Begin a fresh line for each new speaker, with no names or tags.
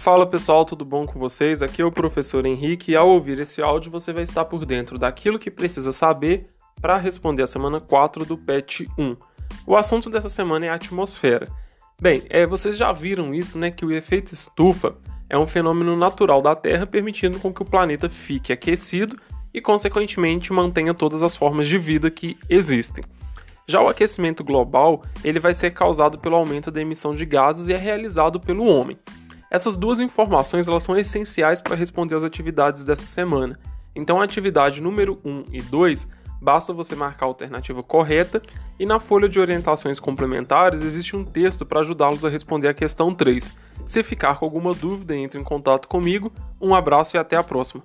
Fala pessoal, tudo bom com vocês? Aqui é o professor Henrique e ao ouvir esse áudio você vai estar por dentro daquilo que precisa saber para responder a semana 4 do PET 1. O assunto dessa semana é a atmosfera. Bem, é, vocês já viram isso, né? Que o efeito estufa é um fenômeno natural da Terra, permitindo com que o planeta fique aquecido e, consequentemente, mantenha todas as formas de vida que existem. Já o aquecimento global, ele vai ser causado pelo aumento da emissão de gases e é realizado pelo homem. Essas duas informações elas são essenciais para responder às atividades dessa semana. Então, a atividade número 1 e 2, basta você marcar a alternativa correta, e na folha de orientações complementares existe um texto para ajudá-los a responder a questão 3. Se ficar com alguma dúvida, entre em contato comigo. Um abraço e até a próxima.